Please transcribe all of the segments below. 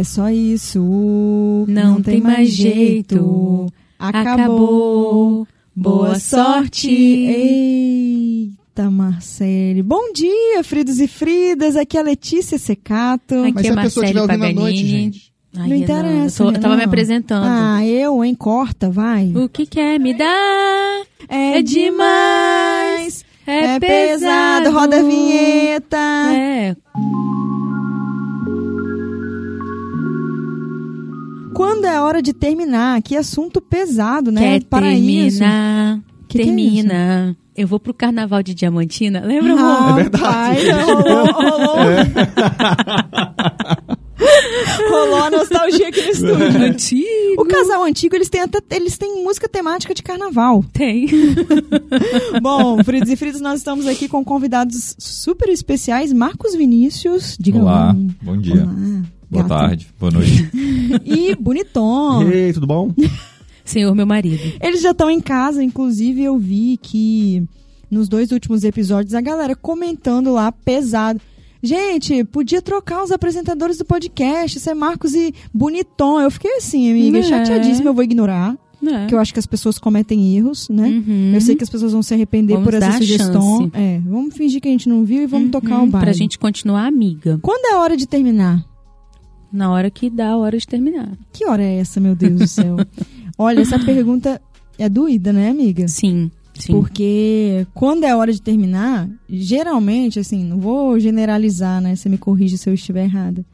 É só isso. Não, tem mais jeito. Acabou. Boa sorte. Eita, Marcele. Bom dia, Fridos e Fridas. Aqui é a Letícia Secato. Aqui Mas é se a pessoa Marcele estiver ouvindo à Paganini. noite, gente. Ai, não interessa. eu, tô- eu tava não. me apresentando. Ah, eu, hein? Corta, vai. O que quer me dar? É, É demais. É, É pesado. Roda a vinheta. É, Quando é hora de terminar? Que assunto pesado, né? quer Paraíso. terminar. Que que é termina. eu vou pro carnaval de Diamantina. Lembra, amor? Ah, É verdade. pai, rolou, rolou. rolou a nostalgia aqui no estúdio. Antigo. O casal antigo, eles têm, até, eles têm música temática de carnaval. Tem. Bom, Fridos e Fridos, nós estamos aqui com convidados super especiais. Marcos Vinícius, diga Olá, um- bom dia. Olá, Boa gato. tarde, boa noite. E Boniton. Ei, tudo bom? Senhor, meu marido. Eles já estão em casa, inclusive eu vi que nos dois últimos episódios a galera comentando lá pesado. Gente, podia trocar os apresentadores do podcast, ser Marcos e Boniton. Eu fiquei assim, amiga, É. chateadíssima, eu vou ignorar, É. porque eu acho que as pessoas cometem erros, né? Uhum. Eu sei que as pessoas vão se arrepender Vamos por essa sugestão. É, vamos fingir que a gente não viu e vamos tocar Uhum, o baile. Pra gente continuar amiga. Quando é hora de terminar? Na hora que dá a hora de terminar. Que hora é essa, meu Deus do céu? Olha, essa pergunta é doída, né, amiga? Sim, sim. Porque quando é hora de terminar, geralmente, assim, não vou generalizar, né? Você me corrige se eu estiver errada.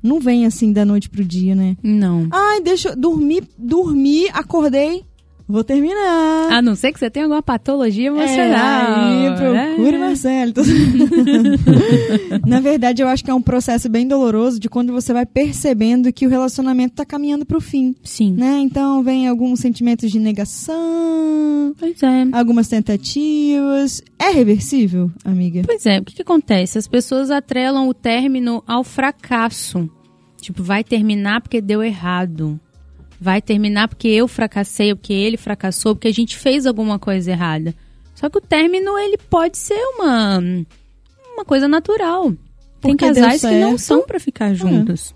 Não vem assim da noite pro dia, né? Não. Ai, deixa eu dormir, dormi, acordei, vou terminar. A não ser que você tenha alguma patologia É, emocional. aí, procure né? Marcelo. Na verdade, eu acho que é um processo bem doloroso de quando você vai percebendo que o relacionamento tá caminhando pro fim, Sim. né? Então, vem alguns sentimentos de negação, Pois é. algumas tentativas. É reversível, amiga? Pois é, o que, que acontece? As pessoas atrelam o término ao fracasso. Tipo, vai terminar porque deu errado. Vai terminar porque eu fracassei, porque ele fracassou, porque a gente fez alguma coisa errada. Só que o término, ele pode ser uma, uma coisa natural. Tem Porque casais que não são pra ficar juntos.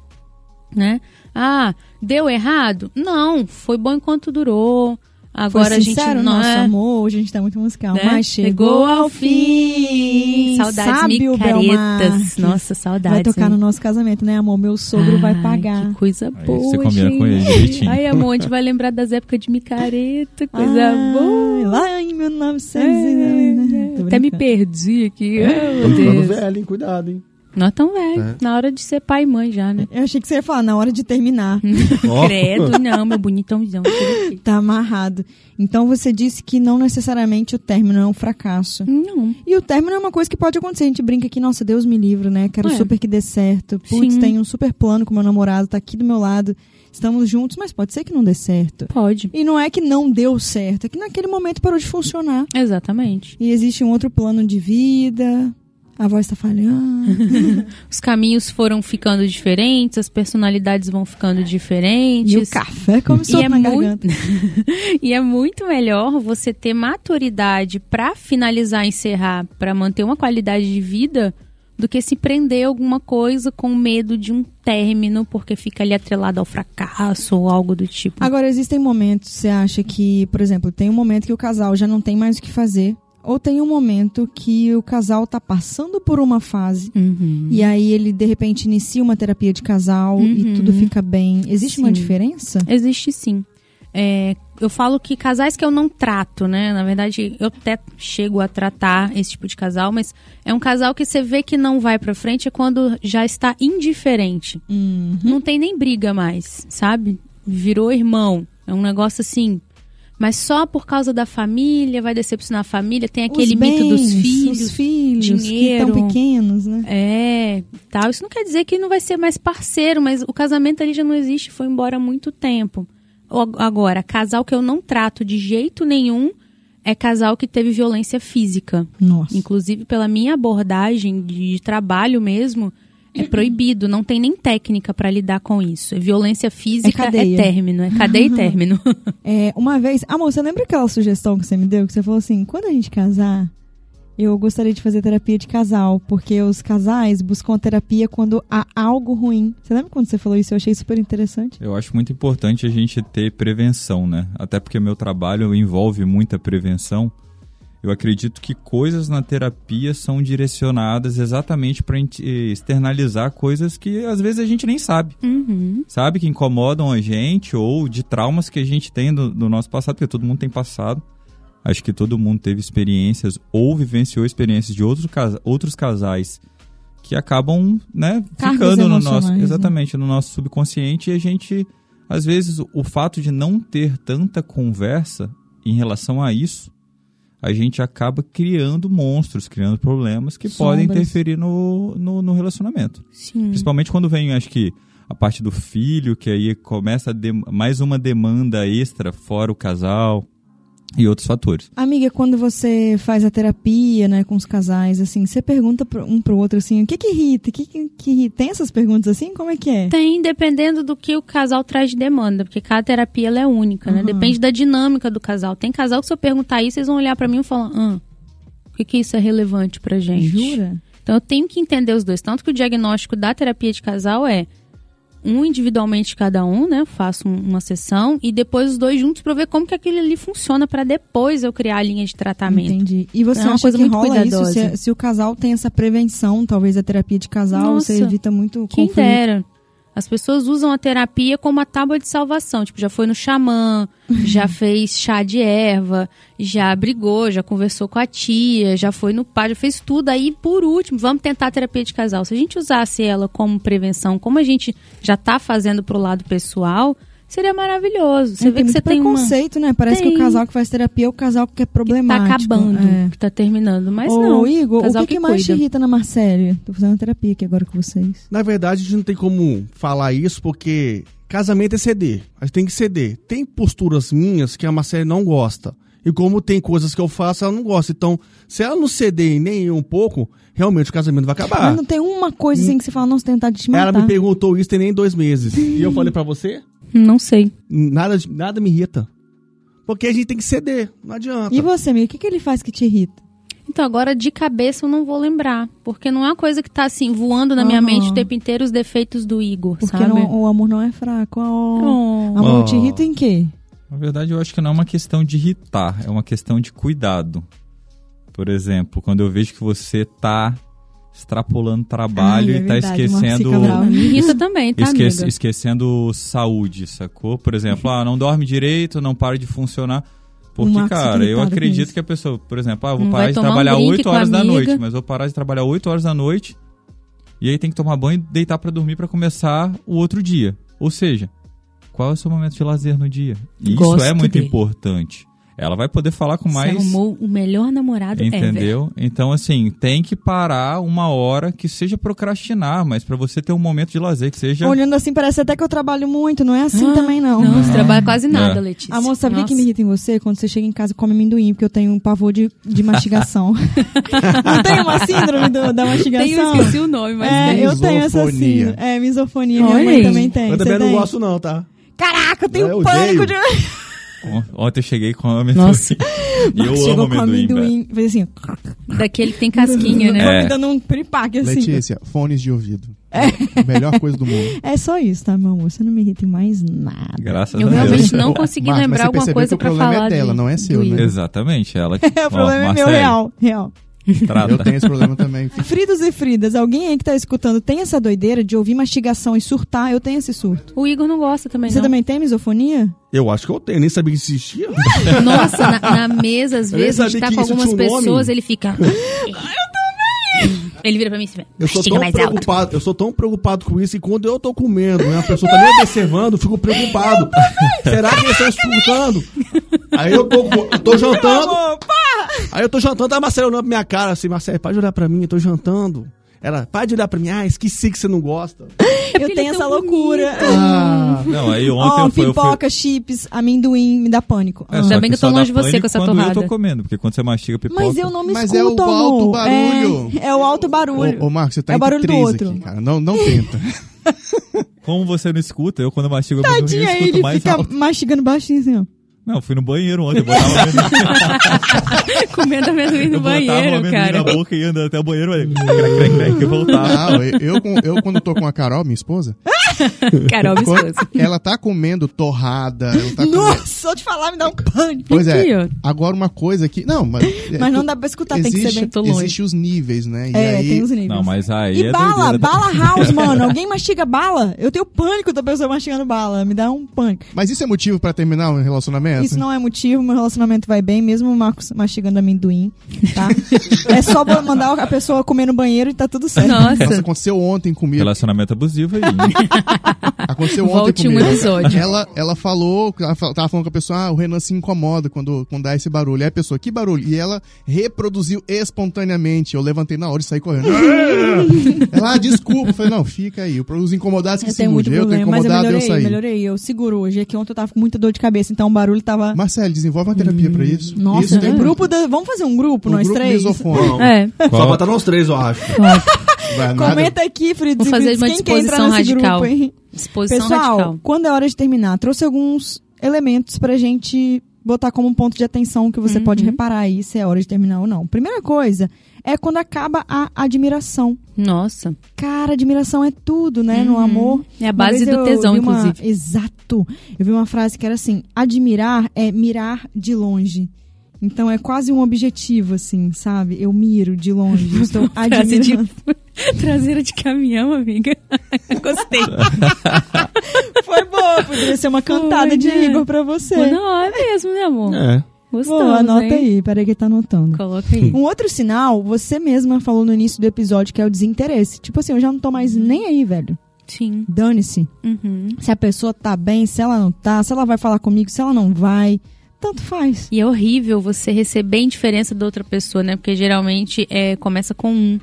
Né? Ah, deu errado? Não, foi bom enquanto durou. Agora Foi a gente sincero, não nosso é... amor, hoje a gente tá muito musical, né? mas chegou ao fim. Saudades Sabe o micaretas. Nossa, saudades. Vai tocar hein? no nosso casamento, né, amor? Meu sogro vai Ai, pagar. Que coisa Aí boa, você combina gente. com ele direitinho. Ai, amor, a gente vai lembrar das épocas de micareta, coisa Ai, boa. Lá em 1900. É, né? Até me perdi aqui. Oh, Tô meu ficando Deus. velho, hein? Cuidado, hein? Nós tão velho. É. Na hora de ser pai e mãe já, né? Eu achei que você ia falar na hora de terminar. Ó, Credo, não, meu bonitãozão. tá amarrado. Então você disse que não necessariamente o término é um fracasso. Não. E o término é uma coisa que pode acontecer. A gente brinca aqui, nossa, Deus me livre, né? Quero É. super que dê certo. Putz, Sim. tenho um super plano com meu namorado, tá aqui do meu lado. Estamos juntos, mas pode ser que não dê certo. Pode. E não é que não deu certo, é que naquele momento parou de funcionar. Exatamente. E existe um outro plano de vida, a voz tá falhando. Os caminhos foram ficando diferentes, as personalidades vão ficando diferentes. e o café começou E é na muito- e é muito melhor você ter maturidade pra finalizar, encerrar, pra manter uma qualidade de vida, do que se prender a alguma coisa com medo de um término, porque fica ali atrelado ao fracasso ou algo do tipo. Agora, existem momentos, você acha que, por exemplo, tem um momento que o casal já não tem mais o que fazer, ou tem um momento que o casal tá passando por uma fase Uhum. e aí ele de repente inicia uma terapia de casal e Uhum. tudo fica bem. Existe uma Sim. diferença? Existe sim. É, eu falo que casais que eu não trato, né? Na verdade, eu até chego a tratar esse tipo de casal, mas é um casal que você vê que não vai pra frente é quando já está indiferente. Uhum. Não tem nem briga mais, sabe? Virou irmão. É um negócio assim. Mas só por causa da família, vai decepcionar a família, tem aquele Os mito dos bens, filhos. os filhos que dinheiro. estão pequenos, né? É, tal. Isso não quer dizer que não vai ser mais parceiro, mas o casamento ali já não existe, foi embora há muito tempo. Agora, casal que eu não trato de jeito nenhum é casal que teve violência física. Nossa. Inclusive, pela minha abordagem de trabalho mesmo, é proibido, não tem nem técnica pra lidar com isso. Violência física é, cadeia. término, é cadeia e término. É, uma vez, amor, você lembra aquela sugestão que você me deu? Que você falou assim: quando a gente casar, Eu gostaria de fazer terapia de casal, porque os casais buscam a terapia quando há algo ruim. Você lembra quando você falou isso? Eu achei super interessante. Eu acho muito importante a gente ter prevenção, né? Até porque meu trabalho envolve muita prevenção. Eu acredito que coisas na terapia são direcionadas exatamente para externalizar coisas que às vezes a gente nem sabe. Uhum. Sabe? Que incomodam a gente ou de traumas que a gente tem do, do nosso passado, porque todo mundo tem passado. Acho que todo mundo teve experiências ou vivenciou experiências de outros, casa, outros casais que acabam, né, ficando no nosso, né? exatamente, no nosso subconsciente e a gente, às vezes, o fato de não ter tanta conversa em relação a isso, a gente acaba criando monstros, criando problemas que podem Sombras. interferir no, no, no relacionamento. Sim. Principalmente quando vem, acho que, a parte do filho, que aí começa mais uma demanda extra fora o casal e outros fatores. Amiga, quando você faz a terapia, né, com os casais, assim, você pergunta um pro outro, assim, o que que irrita? O que que, que irrita? Tem essas perguntas assim? Como é que é? Tem, dependendo do que o casal traz de demanda, porque cada terapia ela é única, né? Uhum. Depende da dinâmica do casal. Tem casal que se eu perguntar isso, eles vão olhar pra mim e falar, ah, por que, que isso é relevante pra gente? Jura? Então eu tenho que entender os dois. Tanto que o diagnóstico da terapia de casal é um individualmente cada um, né? Eu faço um- uma sessão e depois os dois juntos pra eu ver como que aquilo ali funciona pra depois eu criar a linha de tratamento. Entendi. E você É uma acha coisa que muito rola isso? cuidadosa. Se, se o casal tem essa prevenção, talvez, da terapia de casal, Nossa, você evita muito Quem conflito. dera. As pessoas usam a terapia como a tábua de salvação. Tipo, já foi no xamã, já fez chá de erva, já brigou, já conversou com a tia, já foi no pai, já fez tudo. Aí, por último, vamos tentar a terapia de casal. Se a gente usasse ela como prevenção, como a gente já tá fazendo pro lado pessoal, seria maravilhoso. Você É, vê tem que você tem uma... preconceito, né? Parece que Tem. o casal que faz terapia é o casal que é Tá problemático. acabando, É. que tá terminando. Mas Ô, não. Igor, o casal que, que mais te irrita na Marcele? Tô fazendo terapia aqui agora com vocês. Na verdade, a gente não tem como falar isso porque casamento é ceder. A gente tem que ceder. Tem posturas minhas que a Marcele não gosta. E como tem coisas que eu faço, ela não gosta. Então, se ela não ceder nem um pouco, realmente o casamento vai acabar. Mas não tem uma coisa assim que você fala, nossa, tentar te matar. Ela me perguntou isso tem nem dois meses. e eu falei pra você, Não sei. nada, nada me irrita. Porque a gente tem que ceder, não adianta. E você, amiga, o que, que ele faz que te irrita? Então, agora de cabeça eu não vou lembrar. Porque não é uma coisa que tá assim, voando na minha mente o tempo inteiro os defeitos do Igor, Porque sabe? não- o amor não é fraco. Oh. Oh. Amor Oh. te irrita em quê? Na verdade, eu acho que não é uma questão de irritar, é uma questão de cuidado. Por exemplo, quando eu vejo que você tá extrapolando trabalho Ai, é e tá verdade, esquecendo irrita também, tá, esquece- amiga? esquecendo saúde, sacou? Por exemplo, ah, não dorme direito, não para de funcionar. Porque, fica cara, eu acredito isso. que a pessoa, por exemplo, ah, vou Não parar de um trabalhar drink 8 com a horas da noite, mas vou parar de trabalhar 8 horas da noite e aí tem que tomar banho e deitar pra dormir pra começar o outro dia. Ou seja, qual é o seu momento de lazer no dia? Isso Gosto é muito dele. importante. Ela vai poder falar com Você mais. arrumou o melhor namorado ever. Entendeu? Então, assim, tem que parar uma hora que seja procrastinar, mas pra você ter um momento de lazer que seja. Olhando assim, parece até que eu trabalho muito. Não é assim Ah, também, não. Não, você trabalha quase nada, É. Letícia. Amor, sabe o que, me irrita em você? Quando você chega em casa e come amendoim, porque eu tenho um pavor de, de mastigação. não tem uma síndrome do- da mastigação? eu esqueci o nome, mas é, tem. eu tenho essa Misofonia. síndrome. É, misofonia. Minha Olha mãe aí. também tem. eu Você também não tem? gosto não, tá? Caraca, eu tenho É, eu pânico odeio. de... On- Ontem eu cheguei com amendoim. Nossa. e eu Chegou amo com amendoim. Fez assim... Daquele que tem casquinha, né? É. Me dando um piripaque, assim. Letícia, fones de ouvido. A melhor coisa do mundo. É só isso, tá, meu amor? Você não me irrita em mais nada. Graças Eu a Deus. realmente não consegui Marcos, lembrar alguma coisa que o pra problema falar é dela, de- não é seu, né? Exatamente. Ela... É, o problema é meu real, real. Trata. Eu tenho esse problema também. Fridos e Fridas, alguém aí que tá escutando tem essa doideira de ouvir mastigação e surtar? Eu tenho esse surto. O Igor não gosta também, Você não. também tem misofonia? Eu acho que eu tenho, nem sabia que existia. Nossa, na, na mesa, às vezes, a gente tá que com algumas um pessoas, ele fica... eu também! Ele vira pra mim e fica, Eu sou tão mais alto. preocupado, eu sou tão preocupado com isso e quando eu tô comendo, né, a pessoa tá me observando, eu fico preocupado. Será que eles estão escutando? Aí eu tô, eu tô jantando, aí eu tô jantando, a Marcela olhando pra minha cara assim, Marcela, para de olhar pra mim, eu tô jantando. Ela, para de olhar pra mim, ah, esqueci que você não gosta. Eu tenho é essa loucura. Ah, Não, aí ontem Ó, eu fui... eu fui- pipoca, chips, amendoim, me dá pânico. É, Ah. Ainda bem que eu tô longe de você com essa torrada. eu tô comendo, porque quando você mastiga pipoca... Mas eu não me Mas é escuto, o alto amor. barulho. É, é o alto barulho. Ô, ô Marcos, você tá É o entre barulho do outro. aqui, cara. Não, não tenta. Como você não escuta, eu quando mastigo amendoim, eu Tadinha, escuto ele mais fica alto. mastigando baixinho assim, ó. Não, eu fui no banheiro ontem, eu Comendo amendoim no eu banheiro, amendoim cara. na boca e ia andando até o banheiro, aí, crec, crec, crec, e voltava. Não, eu, com- eu quando tô com a Carol, minha esposa, Carol, esposa. ela tá comendo torrada, ela tá comendo... Nossa, só te falar me dá um pânico. Pois Aqui, é, ó. agora uma coisa que... Não, mas... é, Mas não dá pra escutar, tem que ser existe, bem. longe. Existe os níveis, né? E É, aí, tem os níveis. Não, mas aí E é bala, doideira. bala house, mano. Alguém mastiga bala? Eu tenho pânico da pessoa mastigando bala. Me dá um pânico. Mas isso é motivo pra terminar um relacionamento? Isso não é motivo, meu relacionamento vai bem, mesmo o Marcos mastigando amendoim, tá? é só mandar a pessoa comer no banheiro e tá tudo certo. Nossa, Nossa, aconteceu ontem comigo. Relacionamento abusivo aí. Aconteceu ontem Volte um comigo. episódio. Ela, ela falou, ela tava falando com a pessoa, ah, o Renan se incomoda quando, quando dá esse barulho. Aí a pessoa, que barulho? E ela reproduziu espontaneamente. Eu levantei na hora e saí correndo. ela, ah, desculpa. Eu falei, não, fica aí. Os incomodados que Eu se muito. Eu tô problema, eu incomodado, eu, melhorei, saí. melhorei. Eu seguro hoje. É que ontem eu tava com muita dor de cabeça, então o barulho tava... Marcelo, desenvolve uma terapia pra isso. Nossa, isso tem grupo da... Vamos fazer um grupo, um nós grupo três? misofone. é. Só Qual- botar nós três, eu acho. Comenta aqui, Fritz. Vou fazer uma quem quer entrar disposição nesse radical. grupo, hein? Disposição Pessoal, radical. quando é hora de terminar, trouxe alguns elementos pra gente botar como um ponto de atenção que você Uhum. pode reparar aí se é hora de terminar ou não. Primeira coisa é quando acaba a admiração. Nossa. Cara, admiração é tudo, né? No Uhum. amor. É a base do tesão, uma- inclusive. Exato. Eu vi uma frase que era assim: admirar é mirar de longe. Então é quase um objetivo, assim, sabe? Eu miro de longe. eu Estou admirando. traseira de caminhão, amiga. Gostei. Foi boa, poderia ser uma cantada Foi, de né? Igor pra você. Não, é mesmo, né, amor? É. Gostamos, Boa, anota hein? aí, peraí que tá anotando. Coloca aí. Um outro sinal, você mesma falou no início do episódio, que é o desinteresse. Tipo assim, eu já não tô mais nem aí, velho. Sim. Dane-se. Uhum. Se a pessoa tá bem, se ela não tá, se ela vai falar comigo, se ela não vai. Tanto faz. E é horrível você receber indiferença da outra pessoa, né? Porque geralmente é, começa com um.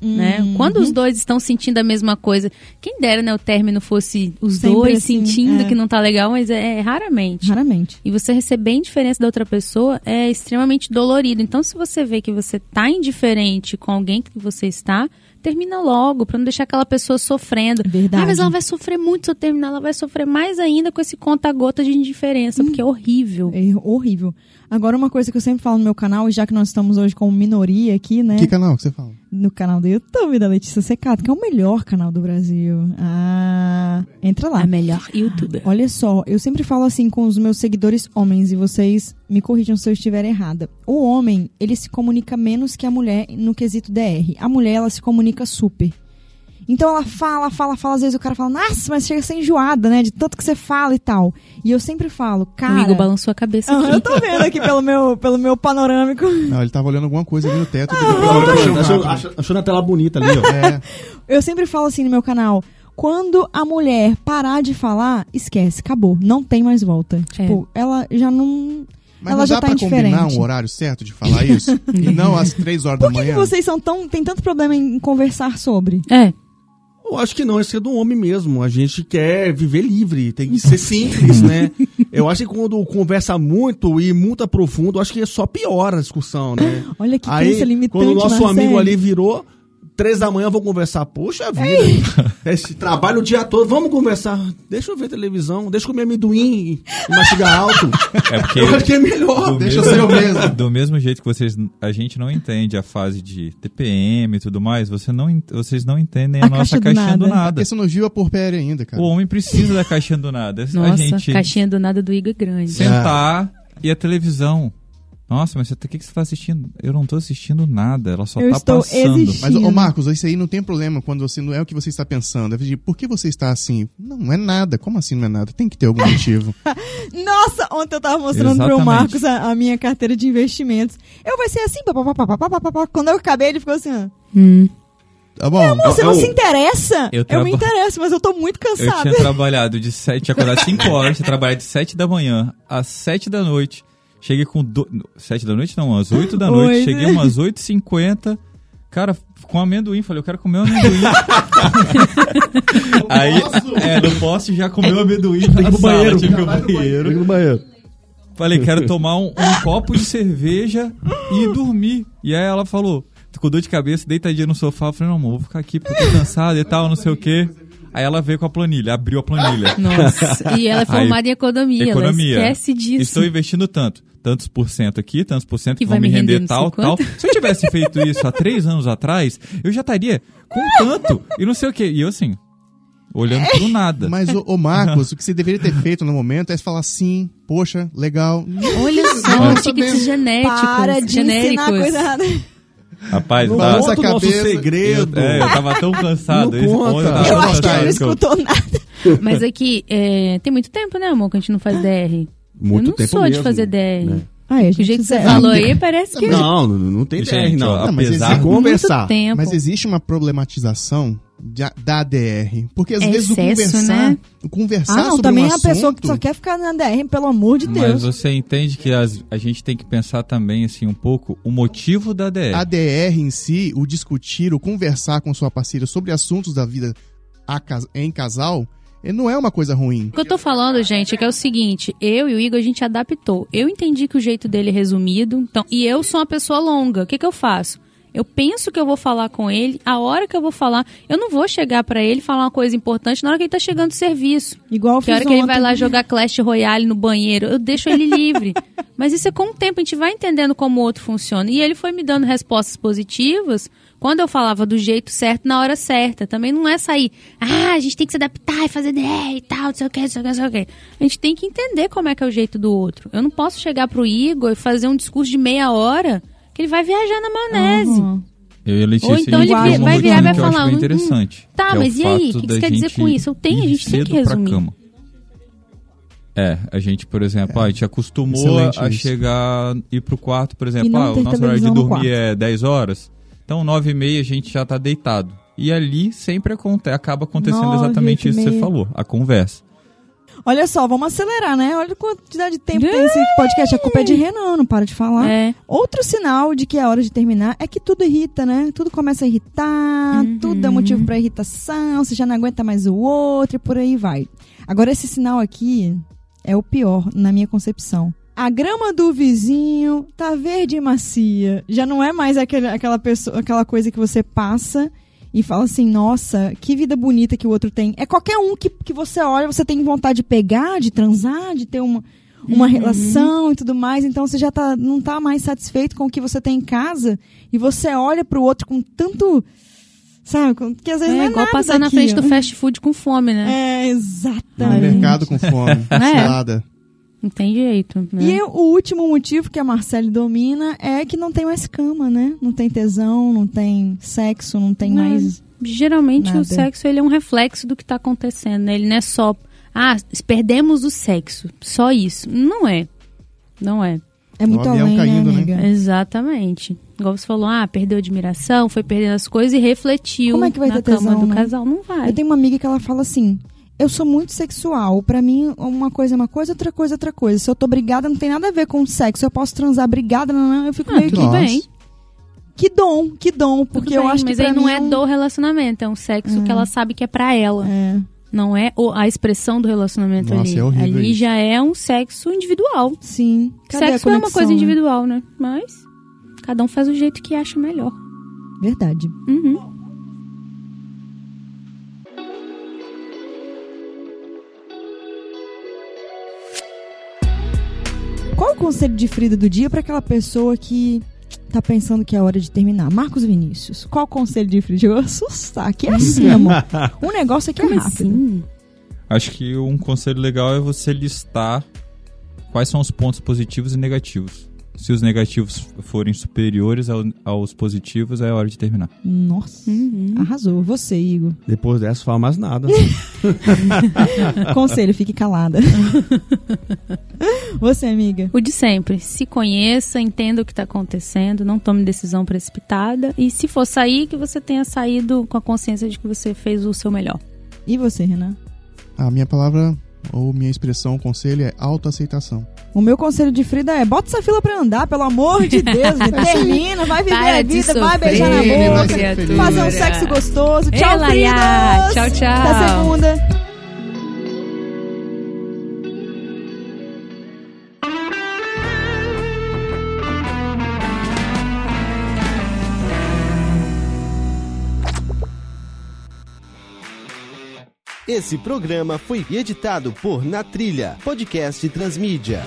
Né? Uhum. Quando os dois estão sentindo a mesma coisa, quem dera, né, o término fosse os Sempre dois assim, sentindo é. que não tá legal, mas é, é raramente. Raramente. E você receber indiferença da outra pessoa é extremamente dolorido. Então, se você vê que você tá indiferente com alguém que você está, termina logo, pra não deixar aquela pessoa sofrendo. Verdade. Ah, mas ela vai sofrer muito se eu terminar, ela vai sofrer mais ainda com esse conta-gota de indiferença, porque é horrível. É horrível. Agora, uma coisa que eu sempre falo no meu canal, e já que nós estamos hoje como minoria aqui, né? Que canal que você fala? No canal do YouTube da Letícia Secato, que é o melhor canal do Brasil. Ah, entra lá. A melhor youtuber. Olha só, eu sempre falo assim com os meus seguidores homens e vocês me corrijam se eu estiver errada. O homem, ele se comunica menos que a mulher no quesito DR. A mulher, ela se comunica super. Então ela fala, fala, fala, às vezes o cara fala, nossa, mas chega a ser enjoada, né? De tanto que você fala e tal. E eu sempre falo, O cara. Igor balançou a cabeça aqui. eu tô vendo aqui pelo meu, pelo meu panorâmico. Não, ele tava olhando alguma coisa ali no teto. Ah, Achou, achou, achou na tela bonita ali, ó. É, Eu sempre falo assim no meu canal. Quando a mulher parar de falar, esquece, acabou. Não tem mais volta. Tipo, ela já não. mas ela não já dá tá pra indiferente. combinar um horário certo de falar isso? e não às três horas Por da manhã? que vocês são tão. tem tanto problema em conversar sobre? É. Eu acho que não, isso é do homem mesmo. A gente quer viver livre, tem que ser simples, né? Eu acho que quando conversa muito e muito profundo, acho que só piora a discussão, né? Olha que Aí, limitante, quando o nosso Marcelo. amigo ali virou, três da manhã vou conversar. Poxa vida, esse trabalho o dia todo, vamos conversar. Deixa eu ver televisão, deixa eu comer amendoim e mastigar alto. É porque Eu acho que é melhor. do Deixa eu mesmo, ser eu mesmo. do mesmo jeito que vocês a gente não entende a fase de TPM e tudo mais, você não, vocês não entendem a, A nossa caixa do caixinha do nada. nada. Esse não viu a porpéria ainda, cara. O homem precisa da caixinha do nada. a Nossa, gente caixinha do nada do Igor é grande. sentar e a televisão. Nossa, mas o que, que você tá assistindo? Eu não tô assistindo nada, ela só Eu tá estou passando. existindo. Mas, ô Marcos, isso aí não tem problema quando você não é o que você está pensando. É por que você está assim? Não, não é nada. Como assim não é nada? Tem que ter algum motivo. Nossa, ontem eu tava mostrando pro Exatamente. Marcos a, a minha carteira de investimentos. Eu vai ser assim, papapá, papapá, papapá. Quando eu acabei, ele ficou assim, ó. Hum. Tá bom. Você É não o- se interessa? Eu Eu, traba- me interesso, mas eu tô muito Eu cansada. tinha trabalhado de 7, tinha acordado 5 horas, tinha trabalhado de 7 da manhã às 7 da noite. Cheguei com. Do... 7 da noite? Não, às 8 da noite. Oito. Cheguei umas 8h50. Cara, com amendoim. Falei, eu quero comer um amendoim. Aí, é, no poste já comeu amendoim. Tem que ir banheiro. tinha que banheiro. Tem banheiro. Falei, quero tomar um, um copo de cerveja e dormir. E aí ela falou, tô com dor de cabeça, deitadinha no sofá. Eu falei, não, amor, vou ficar aqui porque eu tô cansado e tal, não sei o quê. Aí ela veio com a planilha, abriu a planilha. Nossa. E ela é formada em economia. Economia. Ela esquece disso. Estou investindo tanto. Tantos por cento aqui, tantos por cento que, Que vão vai me render render tal, tal. quanto. Se eu tivesse feito isso há três anos atrás, eu já estaria com tanto e não sei o quê. E eu assim, olhando pro nada. Mas, ô, ô, Marcos, o que você deveria ter feito no momento é falar sim, poxa, legal. Olha só, tickets genéticos. Para de genéricos. ensinar coisa errada. Rapaz, Não tá, conta o nosso cabeça. segredo. é, eu tava tão cansado. Não esse conta. ponto, eu tava Eu Eu tão acho que ele não que eu- escutou nada. Mas aqui, é, tem muito tempo, né, amor, que a gente não faz DR. Muito eu não tempo sou de fazer DR. né? Ai, a O gente jeito que você falou aí parece que... Não, não, não tem Gente, DR, não. Não, mas apesar existe- Conversar. Muito tempo. Mas existe uma problematização de- da DR. Porque às É vezes excesso, o conversar, né? o conversar Ah, não, sobre também um é a pessoa que assunto- só quer ficar na DR, pelo amor de Mas Deus. você entende que as- a gente tem que pensar também, assim, um pouco o motivo da DR. A DR em si, o discutir, o conversar com sua parceira sobre assuntos da vida a em casal, não é uma coisa ruim. O que eu tô falando, gente, é que é o seguinte, eu e o Igor, a gente adaptou. Eu entendi que o jeito dele é resumido, então, e eu sou uma pessoa longa. O que que eu faço? Eu penso que eu vou falar com ele, a hora que eu vou falar, eu não vou chegar pra ele falar uma coisa importante na hora que ele tá chegando do serviço. Igual Que a hora que ele vai lá jogar Clash Royale no banheiro, eu deixo ele livre. Mas isso é com o tempo, a gente vai entendendo como o outro funciona. E ele foi me dando respostas positivas quando eu falava do jeito certo na hora certa. Também não é sair, ah, a gente tem que se adaptar e fazer DR e tal, não sei o que, não sei o que, não sei o que. A gente tem que entender como é que é o jeito do outro. Eu não posso chegar pro Igor e fazer um discurso de meia hora que ele vai viajar na maionese. Uhum. Eu e a Letícia, Ou então ele uma vai virar e vai que falar, hum, interessante. tá, que é mas e aí? O que da você quer dizer com isso? Eu tenho, a gente tem que resumir. cama. É, a gente, por exemplo, ah, a gente acostumou Excelente a isso. chegar, ir pro quarto, por exemplo, ah, o nosso horário de dormir quarto. é 10 horas, então 9 e meia a gente já tá deitado. E ali sempre aconte acaba acontecendo Nove, exatamente isso que você falou, a conversa. Olha só, vamos acelerar, né? Olha a quantidade de tempo que tem esse podcast. A culpa é de Renan, não para de falar. É. Outro sinal de que é hora de terminar é que tudo irrita, né? Tudo começa a irritar, Uhum. tudo é motivo pra irritação, você já não aguenta mais o outro e por aí vai. Agora, esse sinal aqui é o pior, na minha concepção. A grama do vizinho tá verde e macia. Já não é mais aquele, aquela, pessoa, aquela coisa que você passa e fala assim, nossa, que vida bonita que o outro tem. É qualquer um que, que você olha, você tem vontade de pegar, de transar, de ter uma, uma relação e tudo mais. Então você já tá, não tá mais satisfeito com o que você tem em casa e você olha pro outro com tanto. Sabe? Que às vezes É não é igual nada passar na daquilo. frente do fast food com fome, né? É, No exatamente. mercado com fome, É. salada. Não tem jeito. Né? E o último motivo que a Marcele domina é que não tem mais cama, né? Não tem tesão, não tem sexo, não tem Não. mais. Geralmente Nada. o sexo ele é um reflexo do que está acontecendo, né? Ele não é só, ah, perdemos o sexo, só isso. Não é. Não é. É muito além, caindo, né, né? amiga? Exatamente. Igual você falou, ah, perdeu a admiração, foi perdendo as coisas e refletiu Como é que vai na ter cama tesão, do né? casal. Não vai. Eu tenho uma amiga que ela fala assim: eu sou muito sexual. Pra mim, uma coisa é uma coisa, outra coisa é outra coisa. Se eu tô brigada, não tem nada a ver com sexo. Eu posso transar brigada, não, não, eu fico Ah, meio que. tudo bem. Que dom, que dom. Porque tudo eu bem, acho que. mas aí não mim é um- do relacionamento, é um sexo que ela sabe que é pra ela. É, Não é a expressão do relacionamento Nossa, ali. é horrível ali isso. já é um sexo individual. sim. Cadê a Sexo é uma coisa né? individual, né? Mas cada um faz o jeito que acha melhor. Verdade. Uhum. Conselho de Frida do dia pra aquela pessoa que tá pensando que é hora de terminar? Marcos Vinícius, qual o conselho de Frida? Eu vou assustar. Aqui é assim, amor. O negócio aqui é Como rápido. assim? Acho que um conselho legal é você listar quais são os pontos positivos e negativos. Se os negativos forem superiores ao- aos positivos, é hora de terminar. Nossa, Uhum. arrasou. Você, Igor. Depois dessa, fala mais nada. Conselho, fique calada. Você, amiga. O de sempre. Se conheça, entenda o que está acontecendo, não tome decisão precipitada. E se for sair, que você tenha saído com a consciência de que você fez o seu melhor. E você, Renan? A minha palavra, ou minha expressão, conselho é autoaceitação. O meu conselho de Frida é: bota essa fila pra andar, pelo amor de Deus. Termina, vai viver Para a vida, vai sofrer, beijar na boca, fazer um sexo gostoso. Tchau, Ei, Laia. Fridas! Tchau, tchau. Até segunda. Esse programa foi editado por Na Trilha, podcast Transmídia.